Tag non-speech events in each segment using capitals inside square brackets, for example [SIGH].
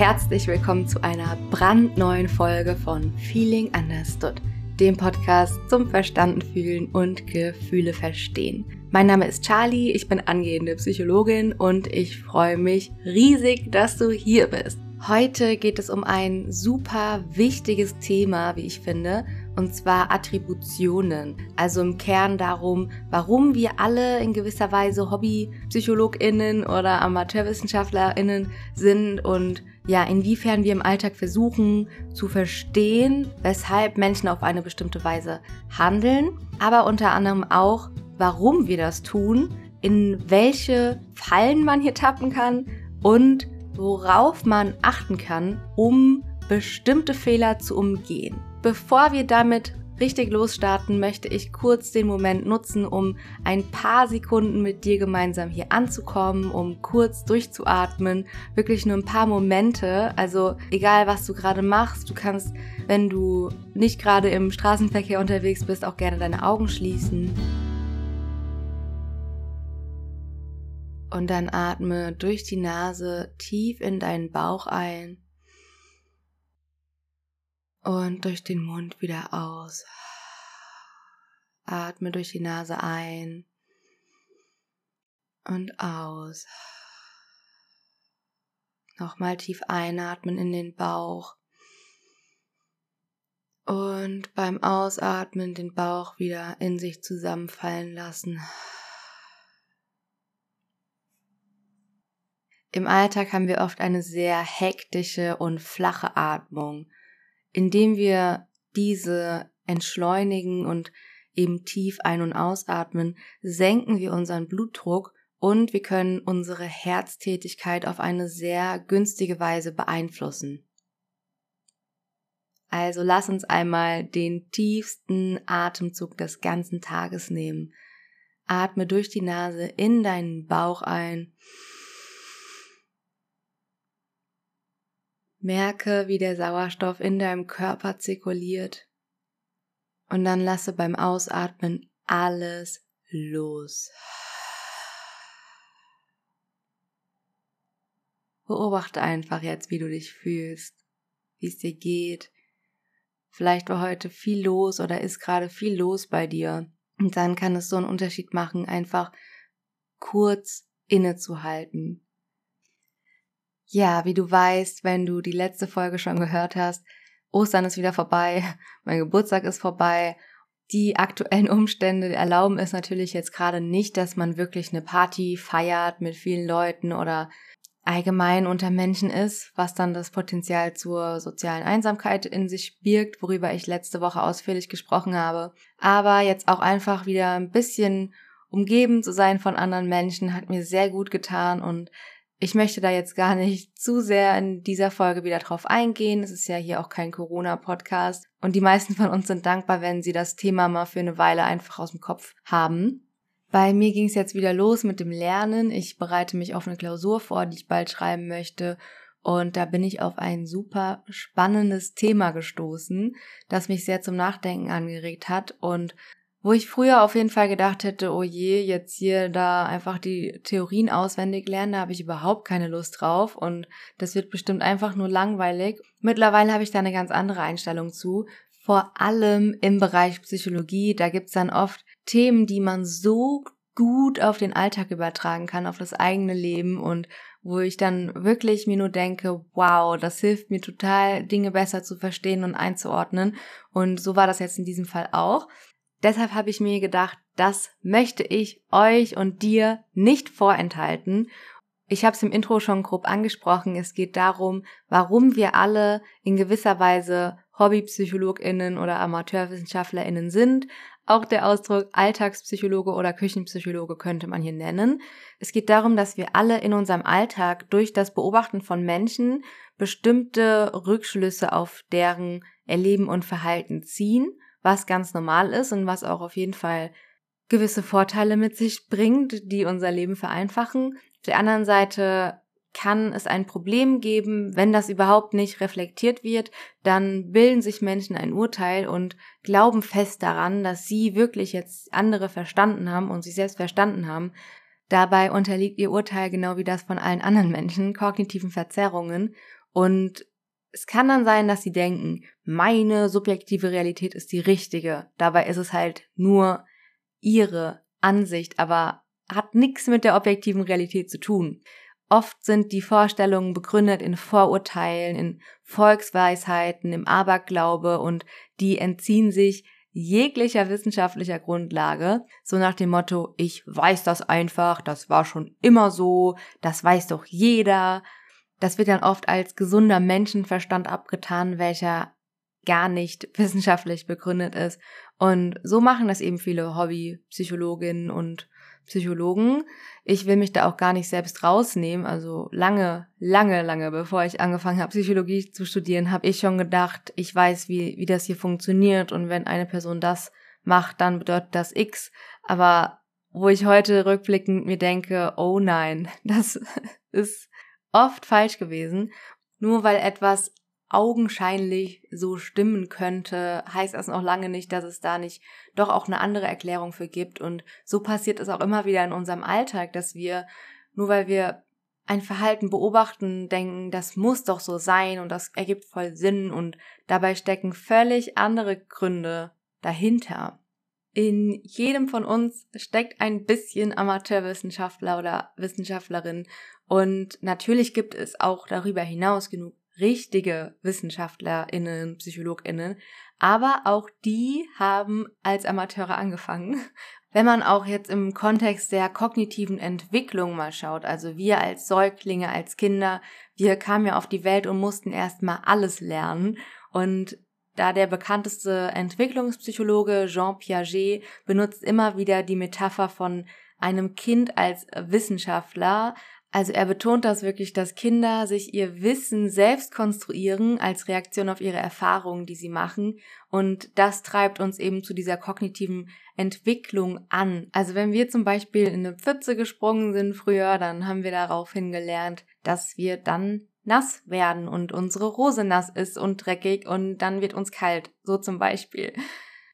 herzlich willkommen zu einer brandneuen Folge von Feeling Understood, dem Podcast zum Verstanden fühlen und Gefühle verstehen. Mein Name ist Charlie, ich bin angehende Psychologin und ich freue mich riesig, dass du hier bist. Heute geht es um ein super wichtiges Thema, wie ich finde, und zwar Attributionen. Also im Kern darum, warum wir alle in gewisser Weise Hobbypsychologinnen oder Amateurwissenschaftlerinnen sind und ja, inwiefern wir im Alltag versuchen zu verstehen, weshalb Menschen auf eine bestimmte Weise handeln, aber unter anderem auch, warum wir das tun, in welche Fallen man hier tappen kann und worauf man achten kann, um bestimmte Fehler zu umgehen. Bevor wir damit richtig losstarten, möchte ich kurz den Moment nutzen, um ein paar Sekunden mit dir gemeinsam hier anzukommen, um kurz durchzuatmen. Wirklich nur ein paar Momente. Also egal, was du gerade machst, du kannst, wenn du nicht gerade im Straßenverkehr unterwegs bist, auch gerne deine Augen schließen. Und dann atme durch die Nase tief in deinen Bauch ein und durch den Mund wieder aus. Atme durch die Nase ein und aus. Nochmal tief einatmen in den Bauch. Und beim Ausatmen den Bauch wieder in sich zusammenfallen lassen. Im Alltag haben wir oft eine sehr hektische und flache Atmung indem wir diese entschleunigen und eben tief ein- und ausatmen, senken wir unseren Blutdruck und wir können unsere Herztätigkeit auf eine sehr günstige Weise beeinflussen. Also lass uns einmal den tiefsten Atemzug des ganzen Tages nehmen. Atme durch die Nase in deinen Bauch ein Merke, wie der Sauerstoff in deinem Körper zirkuliert. Und dann lasse beim Ausatmen alles los. Beobachte einfach jetzt, wie du dich fühlst, wie es dir geht. Vielleicht war heute viel los oder ist gerade viel los bei dir. Und dann kann es so einen Unterschied machen, einfach kurz innezuhalten, ja, wie du weißt, wenn du die letzte Folge schon gehört hast, Ostern ist wieder vorbei, [LAUGHS] mein Geburtstag ist vorbei. Die aktuellen Umstände erlauben es natürlich jetzt gerade nicht, dass man wirklich eine Party feiert mit vielen Leuten oder allgemein unter Menschen ist, was dann das Potenzial zur sozialen Einsamkeit in sich birgt, worüber ich letzte Woche ausführlich gesprochen habe. Aber jetzt auch einfach wieder ein bisschen umgeben zu sein von anderen Menschen hat mir sehr gut getan und ich möchte da jetzt gar nicht zu sehr in dieser Folge wieder drauf eingehen. Es ist ja hier auch kein Corona-Podcast. Und die meisten von uns sind dankbar, wenn sie das Thema mal für eine Weile einfach aus dem Kopf haben. Bei mir ging es jetzt wieder los mit dem Lernen. Ich bereite mich auf eine Klausur vor, die ich bald schreiben möchte. Und da bin ich auf ein super spannendes Thema gestoßen, das mich sehr zum Nachdenken angeregt hat und wo ich früher auf jeden Fall gedacht hätte, oh je, jetzt hier da einfach die Theorien auswendig lernen, da habe ich überhaupt keine Lust drauf und das wird bestimmt einfach nur langweilig. Mittlerweile habe ich da eine ganz andere Einstellung zu. Vor allem im Bereich Psychologie, da gibt's dann oft Themen, die man so gut auf den Alltag übertragen kann, auf das eigene Leben und wo ich dann wirklich mir nur denke, wow, das hilft mir total, Dinge besser zu verstehen und einzuordnen. Und so war das jetzt in diesem Fall auch. Deshalb habe ich mir gedacht, das möchte ich euch und dir nicht vorenthalten. Ich habe es im Intro schon grob angesprochen. Es geht darum, warum wir alle in gewisser Weise Hobbypsychologinnen oder Amateurwissenschaftlerinnen sind. Auch der Ausdruck Alltagspsychologe oder Küchenpsychologe könnte man hier nennen. Es geht darum, dass wir alle in unserem Alltag durch das Beobachten von Menschen bestimmte Rückschlüsse auf deren Erleben und Verhalten ziehen was ganz normal ist und was auch auf jeden Fall gewisse Vorteile mit sich bringt, die unser Leben vereinfachen. Auf der anderen Seite kann es ein Problem geben, wenn das überhaupt nicht reflektiert wird, dann bilden sich Menschen ein Urteil und glauben fest daran, dass sie wirklich jetzt andere verstanden haben und sich selbst verstanden haben. Dabei unterliegt ihr Urteil genau wie das von allen anderen Menschen kognitiven Verzerrungen Und es kann dann sein, dass sie denken, meine subjektive Realität ist die richtige. Dabei ist es halt nur ihre Ansicht, aber hat nichts mit der objektiven Realität zu tun. Oft sind die Vorstellungen begründet in Vorurteilen, in Volksweisheiten, im Aberglaube und die entziehen sich jeglicher wissenschaftlicher Grundlage, so nach dem Motto, ich weiß das einfach, das war schon immer so, das weiß doch jeder. Das wird dann oft als gesunder Menschenverstand abgetan, welcher gar nicht [LAUGHS] wissenschaftlich begründet ist. Und so machen das eben viele Hobbypsychologinnen und Psychologen. Ich will mich da auch gar nicht selbst rausnehmen. Also lange, lange, lange, bevor ich angefangen habe, Psychologie zu studieren, habe ich schon gedacht, ich weiß, wie, wie das hier funktioniert. Und wenn eine Person das macht, dann bedeutet das X. Aber wo ich heute rückblickend mir denke, oh nein, [LAUGHS] das ist oft falsch gewesen. Nur weil etwas augenscheinlich so stimmen könnte, heißt das noch lange nicht, dass es da nicht doch auch eine andere Erklärung für gibt. Und so passiert es auch immer wieder in unserem Alltag, dass wir, nur weil wir ein Verhalten beobachten, denken, das muss doch so sein und das ergibt voll Sinn und dabei stecken völlig andere Gründe dahinter. In jedem von uns steckt ein bisschen Amateurwissenschaftler oder Wissenschaftlerin. Und natürlich gibt es auch darüber hinaus genug richtige WissenschaftlerInnen, PsychologInnen, aber auch die haben als Amateure angefangen. [LAUGHS] Wenn man auch jetzt im Kontext der kognitiven Entwicklung mal schaut, also wir als Säuglinge, als Kinder, wir kamen ja auf die Welt und mussten erstmal alles lernen. Und da der bekannteste Entwicklungspsychologe Jean Piaget benutzt immer wieder die Metapher von einem Kind als Wissenschaftler, also er betont das wirklich, dass Kinder sich ihr Wissen selbst konstruieren als Reaktion auf ihre Erfahrungen, die sie machen. Und das treibt uns eben zu dieser kognitiven Entwicklung an. Also wenn wir zum Beispiel in eine Pfütze gesprungen sind früher, dann haben wir daraufhin gelernt, dass wir dann nass werden und unsere Rose nass ist und dreckig und dann wird uns kalt. So zum Beispiel.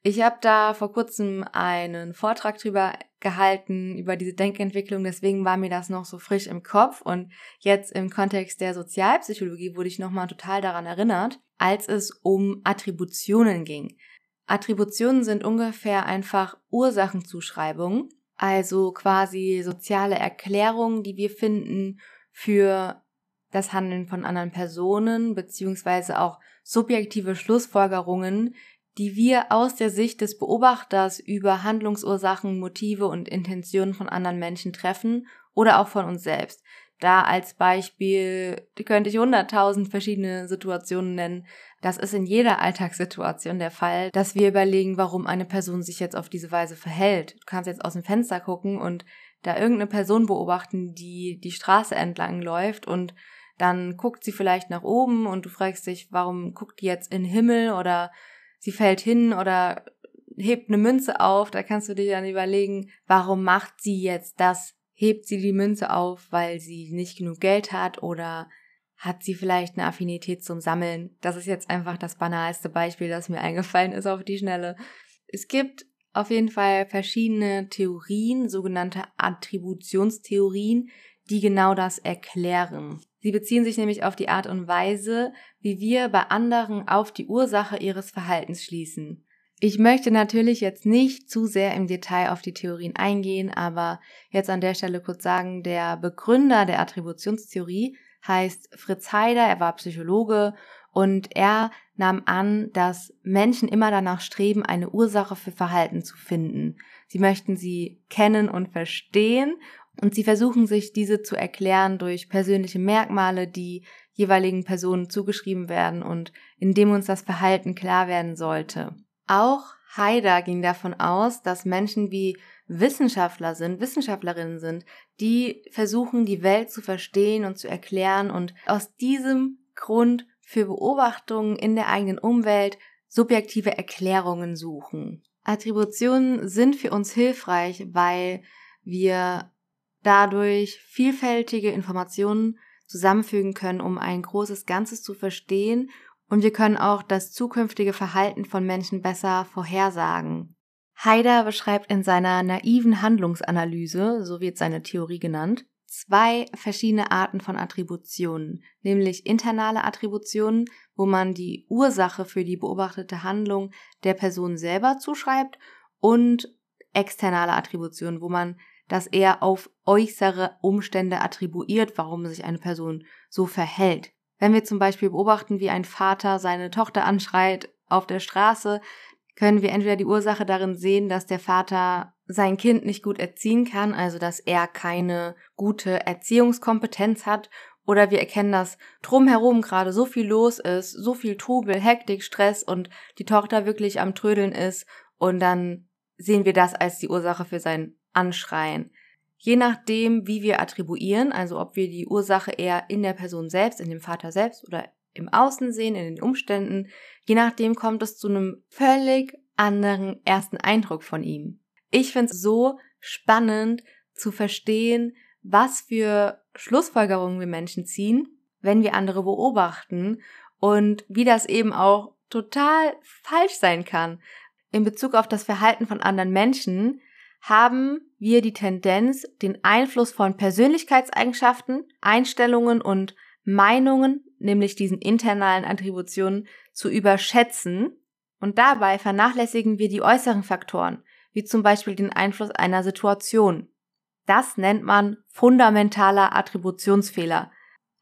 Ich habe da vor kurzem einen Vortrag drüber gehalten, über diese Denkentwicklung, deswegen war mir das noch so frisch im Kopf und jetzt im Kontext der Sozialpsychologie wurde ich nochmal total daran erinnert, als es um Attributionen ging. Attributionen sind ungefähr einfach Ursachenzuschreibungen, also quasi soziale Erklärungen, die wir finden für das Handeln von anderen Personen, beziehungsweise auch subjektive Schlussfolgerungen, die wir aus der Sicht des Beobachters über Handlungsursachen, Motive und Intentionen von anderen Menschen treffen oder auch von uns selbst. Da als Beispiel könnte ich hunderttausend verschiedene Situationen nennen. Das ist in jeder Alltagssituation der Fall, dass wir überlegen, warum eine Person sich jetzt auf diese Weise verhält. Du kannst jetzt aus dem Fenster gucken und da irgendeine Person beobachten, die die Straße entlang läuft und dann guckt sie vielleicht nach oben und du fragst dich, warum guckt die jetzt in den Himmel oder sie fällt hin oder hebt eine Münze auf, da kannst du dir dann überlegen, warum macht sie jetzt das? Hebt sie die Münze auf, weil sie nicht genug Geld hat oder hat sie vielleicht eine Affinität zum Sammeln? Das ist jetzt einfach das banalste Beispiel, das mir eingefallen ist auf die Schnelle. Es gibt auf jeden Fall verschiedene Theorien, sogenannte Attributionstheorien, die genau das erklären. Sie beziehen sich nämlich auf die Art und Weise, wie wir bei anderen auf die Ursache ihres Verhaltens schließen. Ich möchte natürlich jetzt nicht zu sehr im Detail auf die Theorien eingehen, aber jetzt an der Stelle kurz sagen, der Begründer der Attributionstheorie heißt Fritz Heider, er war Psychologe und er nahm an, dass Menschen immer danach streben, eine Ursache für Verhalten zu finden. Sie möchten sie kennen und verstehen und sie versuchen sich diese zu erklären durch persönliche Merkmale, die jeweiligen Personen zugeschrieben werden und indem uns das Verhalten klar werden sollte. Auch Haider ging davon aus, dass Menschen wie Wissenschaftler sind, Wissenschaftlerinnen sind, die versuchen, die Welt zu verstehen und zu erklären und aus diesem Grund für Beobachtungen in der eigenen Umwelt subjektive Erklärungen suchen. Attributionen sind für uns hilfreich, weil wir dadurch vielfältige Informationen zusammenfügen können, um ein großes Ganzes zu verstehen und wir können auch das zukünftige Verhalten von Menschen besser vorhersagen. Haider beschreibt in seiner naiven Handlungsanalyse, so wird seine Theorie genannt, zwei verschiedene Arten von Attributionen, nämlich internale Attributionen, wo man die Ursache für die beobachtete Handlung der Person selber zuschreibt und externe Attributionen, wo man das eher auf äußere Umstände attribuiert, warum sich eine Person so verhält. Wenn wir zum Beispiel beobachten, wie ein Vater seine Tochter anschreit auf der Straße, können wir entweder die Ursache darin sehen, dass der Vater sein Kind nicht gut erziehen kann, also dass er keine gute Erziehungskompetenz hat, oder wir erkennen, dass drumherum gerade so viel los ist, so viel Trubel, Hektik, Stress und die Tochter wirklich am Trödeln ist und dann sehen wir das als die Ursache für sein Anschreien. Je nachdem, wie wir attribuieren, also ob wir die Ursache eher in der Person selbst, in dem Vater selbst oder im Außen sehen, in den Umständen, je nachdem kommt es zu einem völlig anderen ersten Eindruck von ihm. Ich finde es so spannend zu verstehen, was für Schlussfolgerungen wir Menschen ziehen, wenn wir andere beobachten und wie das eben auch total falsch sein kann. In Bezug auf das Verhalten von anderen Menschen haben wir die Tendenz, den Einfluss von Persönlichkeitseigenschaften, Einstellungen und Meinungen, nämlich diesen internalen Attributionen, zu überschätzen und dabei vernachlässigen wir die äußeren Faktoren, wie zum Beispiel den Einfluss einer Situation. Das nennt man fundamentaler Attributionsfehler.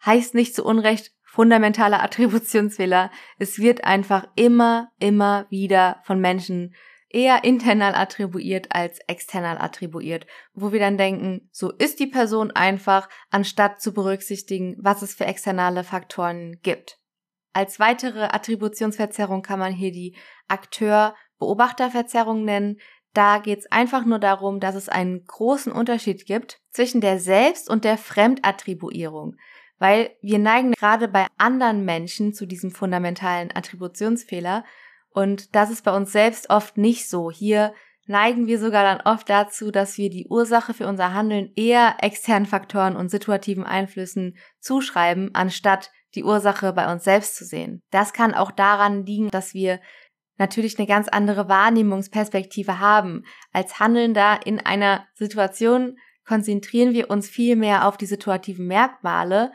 Heißt nicht zu Unrecht fundamentaler [LAUGHS] Attributionsfehler. Es wird einfach immer, immer wieder von Menschen eher internal attribuiert als external attribuiert, wo wir dann denken, so ist die Person einfach, anstatt zu berücksichtigen, was es für externe Faktoren gibt. Als weitere Attributionsverzerrung kann man hier die Akteur-Beobachterverzerrung nennen. Da geht es einfach nur darum, dass es einen großen Unterschied gibt zwischen der Selbst- und der Fremdattribuierung, weil wir neigen gerade bei anderen Menschen zu diesem fundamentalen Attributionsfehler und das ist bei uns selbst oft nicht so. Hier neigen wir sogar dann oft dazu, dass wir die Ursache für unser Handeln eher externen Faktoren und situativen Einflüssen zuschreiben, anstatt die Ursache bei uns selbst zu sehen. Das kann auch daran liegen, dass wir natürlich eine ganz andere Wahrnehmungsperspektive haben. Als Handelnder in einer Situation konzentrieren wir uns viel mehr auf die situativen Merkmale,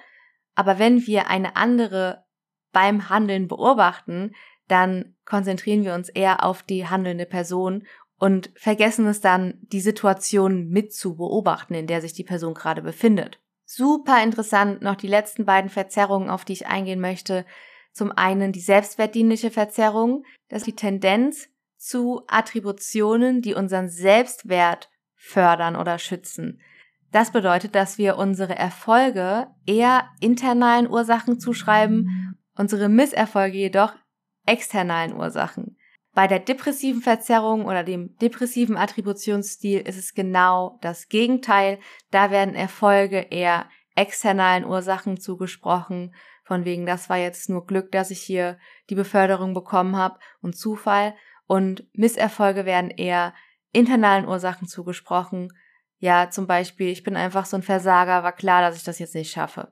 aber wenn wir eine andere beim Handeln beobachten, dann konzentrieren wir uns eher auf die handelnde Person und vergessen es dann, die Situation mit zu beobachten, in der sich die Person gerade befindet. Super interessant noch die letzten beiden Verzerrungen, auf die ich eingehen möchte. Zum einen die selbstwertdienliche Verzerrung, das ist die Tendenz zu Attributionen, die unseren Selbstwert fördern oder schützen. Das bedeutet, dass wir unsere Erfolge eher internalen Ursachen zuschreiben, unsere Misserfolge jedoch externalen Ursachen. Bei der depressiven Verzerrung oder dem depressiven Attributionsstil ist es genau das Gegenteil. Da werden Erfolge eher externalen Ursachen zugesprochen, von wegen, das war jetzt nur Glück, dass ich hier die Beförderung bekommen habe und Zufall. Und Misserfolge werden eher internalen Ursachen zugesprochen. Ja, zum Beispiel, ich bin einfach so ein Versager, war klar, dass ich das jetzt nicht schaffe.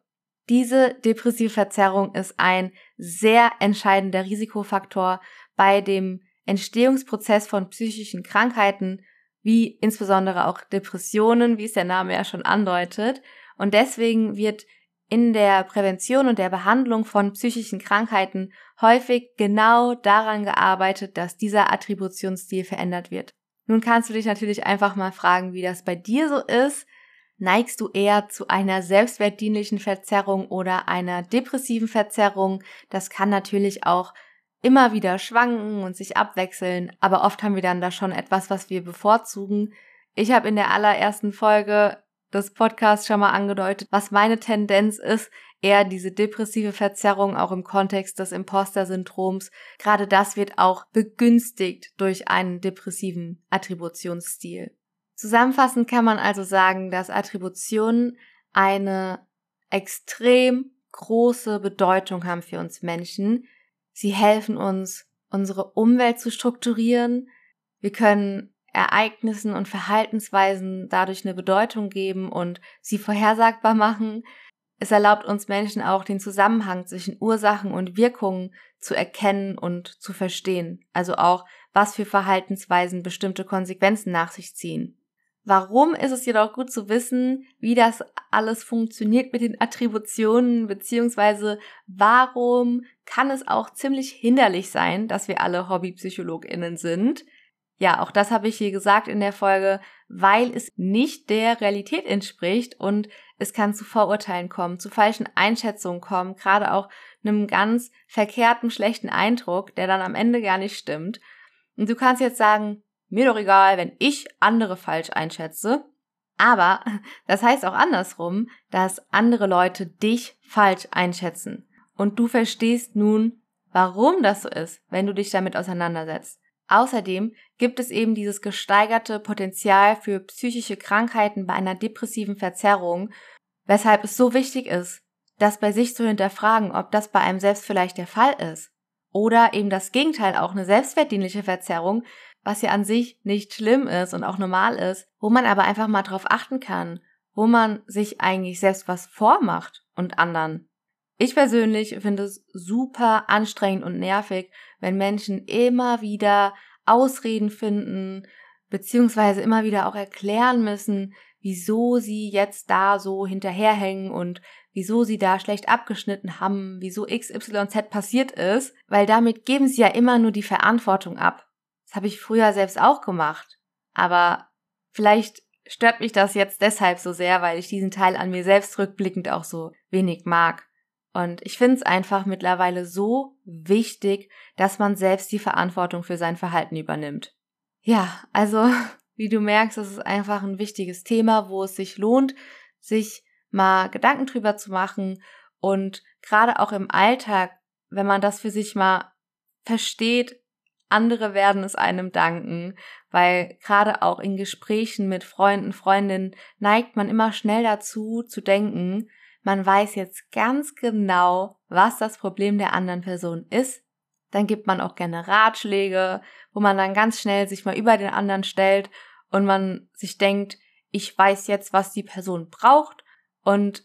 Diese depressive Verzerrung ist ein sehr entscheidender Risikofaktor bei dem Entstehungsprozess von psychischen Krankheiten, wie insbesondere auch Depressionen, wie es der Name ja schon andeutet. Und deswegen wird in der Prävention und der Behandlung von psychischen Krankheiten häufig genau daran gearbeitet, dass dieser Attributionsstil verändert wird. Nun kannst du dich natürlich einfach mal fragen, wie das bei dir so ist. Neigst du eher zu einer selbstwertdienlichen Verzerrung oder einer depressiven Verzerrung? Das kann natürlich auch immer wieder schwanken und sich abwechseln, aber oft haben wir dann da schon etwas, was wir bevorzugen. Ich habe in der allerersten Folge des Podcasts schon mal angedeutet, was meine Tendenz ist, eher diese depressive Verzerrung auch im Kontext des Imposter-Syndroms. Gerade das wird auch begünstigt durch einen depressiven Attributionsstil. Zusammenfassend kann man also sagen, dass Attributionen eine extrem große Bedeutung haben für uns Menschen. Sie helfen uns, unsere Umwelt zu strukturieren. Wir können Ereignissen und Verhaltensweisen dadurch eine Bedeutung geben und sie vorhersagbar machen. Es erlaubt uns Menschen auch den Zusammenhang zwischen Ursachen und Wirkungen zu erkennen und zu verstehen. Also auch, was für Verhaltensweisen bestimmte Konsequenzen nach sich ziehen. Warum ist es jedoch gut zu wissen, wie das alles funktioniert mit den Attributionen, beziehungsweise warum kann es auch ziemlich hinderlich sein, dass wir alle HobbypsychologInnen sind? Ja, auch das habe ich hier gesagt in der Folge, weil es nicht der Realität entspricht und es kann zu Vorurteilen kommen, zu falschen Einschätzungen kommen, gerade auch einem ganz verkehrten, schlechten Eindruck, der dann am Ende gar nicht stimmt. Und du kannst jetzt sagen, mir doch egal, wenn ich andere falsch einschätze. Aber [LAUGHS] das heißt auch andersrum, dass andere Leute dich falsch einschätzen. Und du verstehst nun, warum das so ist, wenn du dich damit auseinandersetzt. Außerdem gibt es eben dieses gesteigerte Potenzial für psychische Krankheiten bei einer depressiven Verzerrung, weshalb es so wichtig ist, das bei sich zu hinterfragen, ob das bei einem selbst vielleicht der Fall ist. Oder eben das Gegenteil, auch eine selbstwertdienliche Verzerrung, was ja an sich nicht schlimm ist und auch normal ist, wo man aber einfach mal drauf achten kann, wo man sich eigentlich selbst was vormacht und anderen. Ich persönlich finde es super anstrengend und nervig, wenn Menschen immer wieder Ausreden finden, beziehungsweise immer wieder auch erklären müssen, wieso sie jetzt da so hinterherhängen und wieso sie da schlecht abgeschnitten haben, wieso XYZ passiert ist, weil damit geben sie ja immer nur die Verantwortung ab. Das habe ich früher selbst auch gemacht. Aber vielleicht stört mich das jetzt deshalb so sehr, weil ich diesen Teil an mir selbst rückblickend auch so wenig mag. Und ich finde es einfach mittlerweile so wichtig, dass man selbst die Verantwortung für sein Verhalten übernimmt. Ja, also [LAUGHS] wie du merkst, das ist einfach ein wichtiges Thema, wo es sich lohnt, sich mal Gedanken drüber zu machen und gerade auch im Alltag, wenn man das für sich mal versteht, andere werden es einem danken, weil gerade auch in Gesprächen mit Freunden, Freundinnen neigt man immer schnell dazu zu denken, man weiß jetzt ganz genau, was das Problem der anderen Person ist. Dann gibt man auch gerne Ratschläge, wo man dann ganz schnell sich mal über den anderen stellt und man sich denkt, ich weiß jetzt, was die Person braucht und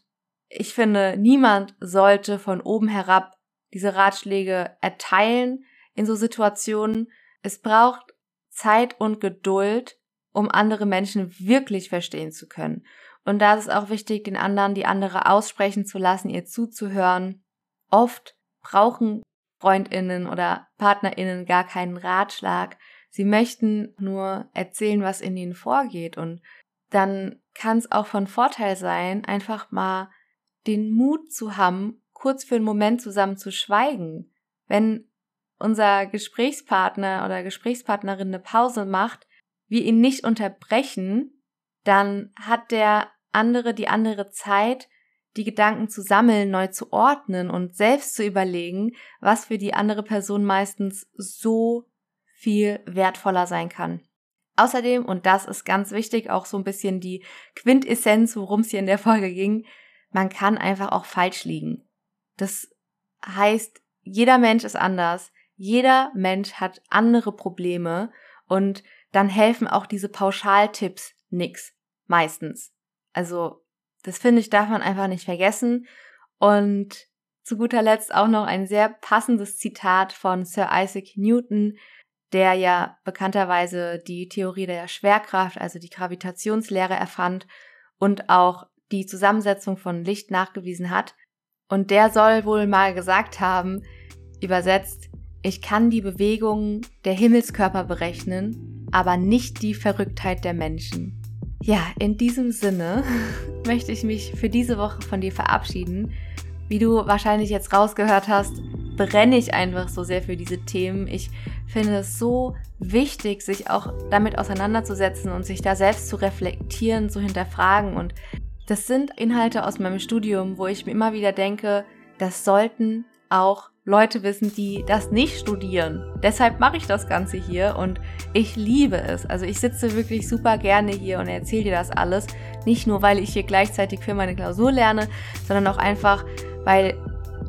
ich finde, niemand sollte von oben herab diese Ratschläge erteilen in so Situationen. Es braucht Zeit und Geduld, um andere Menschen wirklich verstehen zu können. Und da ist es auch wichtig, den anderen, die andere aussprechen zu lassen, ihr zuzuhören. Oft brauchen Freundinnen oder Partnerinnen gar keinen Ratschlag. Sie möchten nur erzählen, was in ihnen vorgeht. Und dann kann es auch von Vorteil sein, einfach mal den Mut zu haben, kurz für einen Moment zusammen zu schweigen. Wenn unser Gesprächspartner oder Gesprächspartnerin eine Pause macht, wir ihn nicht unterbrechen, dann hat der andere die andere Zeit, die Gedanken zu sammeln, neu zu ordnen und selbst zu überlegen, was für die andere Person meistens so viel wertvoller sein kann. Außerdem, und das ist ganz wichtig, auch so ein bisschen die Quintessenz, worum es hier in der Folge ging, man kann einfach auch falsch liegen. Das heißt, jeder Mensch ist anders, jeder Mensch hat andere Probleme und dann helfen auch diese Pauschaltipps nix. Meistens. Also, das finde ich, darf man einfach nicht vergessen. Und zu guter Letzt auch noch ein sehr passendes Zitat von Sir Isaac Newton, der ja bekannterweise die Theorie der Schwerkraft, also die Gravitationslehre erfand und auch die Zusammensetzung von Licht nachgewiesen hat. Und der soll wohl mal gesagt haben, übersetzt, ich kann die Bewegungen der Himmelskörper berechnen, aber nicht die Verrücktheit der Menschen. Ja, in diesem Sinne [LAUGHS] möchte ich mich für diese Woche von dir verabschieden. Wie du wahrscheinlich jetzt rausgehört hast, brenne ich einfach so sehr für diese Themen. Ich finde es so wichtig, sich auch damit auseinanderzusetzen und sich da selbst zu reflektieren, zu hinterfragen. Und das sind Inhalte aus meinem Studium, wo ich mir immer wieder denke, das sollten auch Leute wissen, die das nicht studieren. Deshalb mache ich das Ganze hier und ich liebe es. Also ich sitze wirklich super gerne hier und erzähle dir das alles. Nicht nur, weil ich hier gleichzeitig für meine Klausur lerne, sondern auch einfach, weil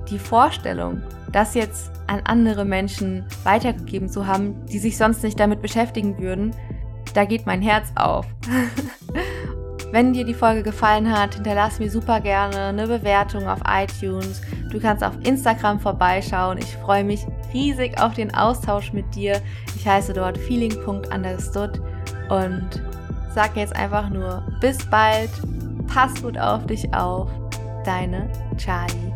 die Vorstellung, das jetzt an andere Menschen weitergegeben zu haben, die sich sonst nicht damit beschäftigen würden, da geht mein Herz auf. [LAUGHS] Wenn dir die Folge gefallen hat, hinterlass mir super gerne eine Bewertung auf iTunes. Du kannst auf Instagram vorbeischauen. Ich freue mich riesig auf den Austausch mit dir. Ich heiße dort feeling.understood und sage jetzt einfach nur bis bald, pass gut auf dich auf, deine Charlie.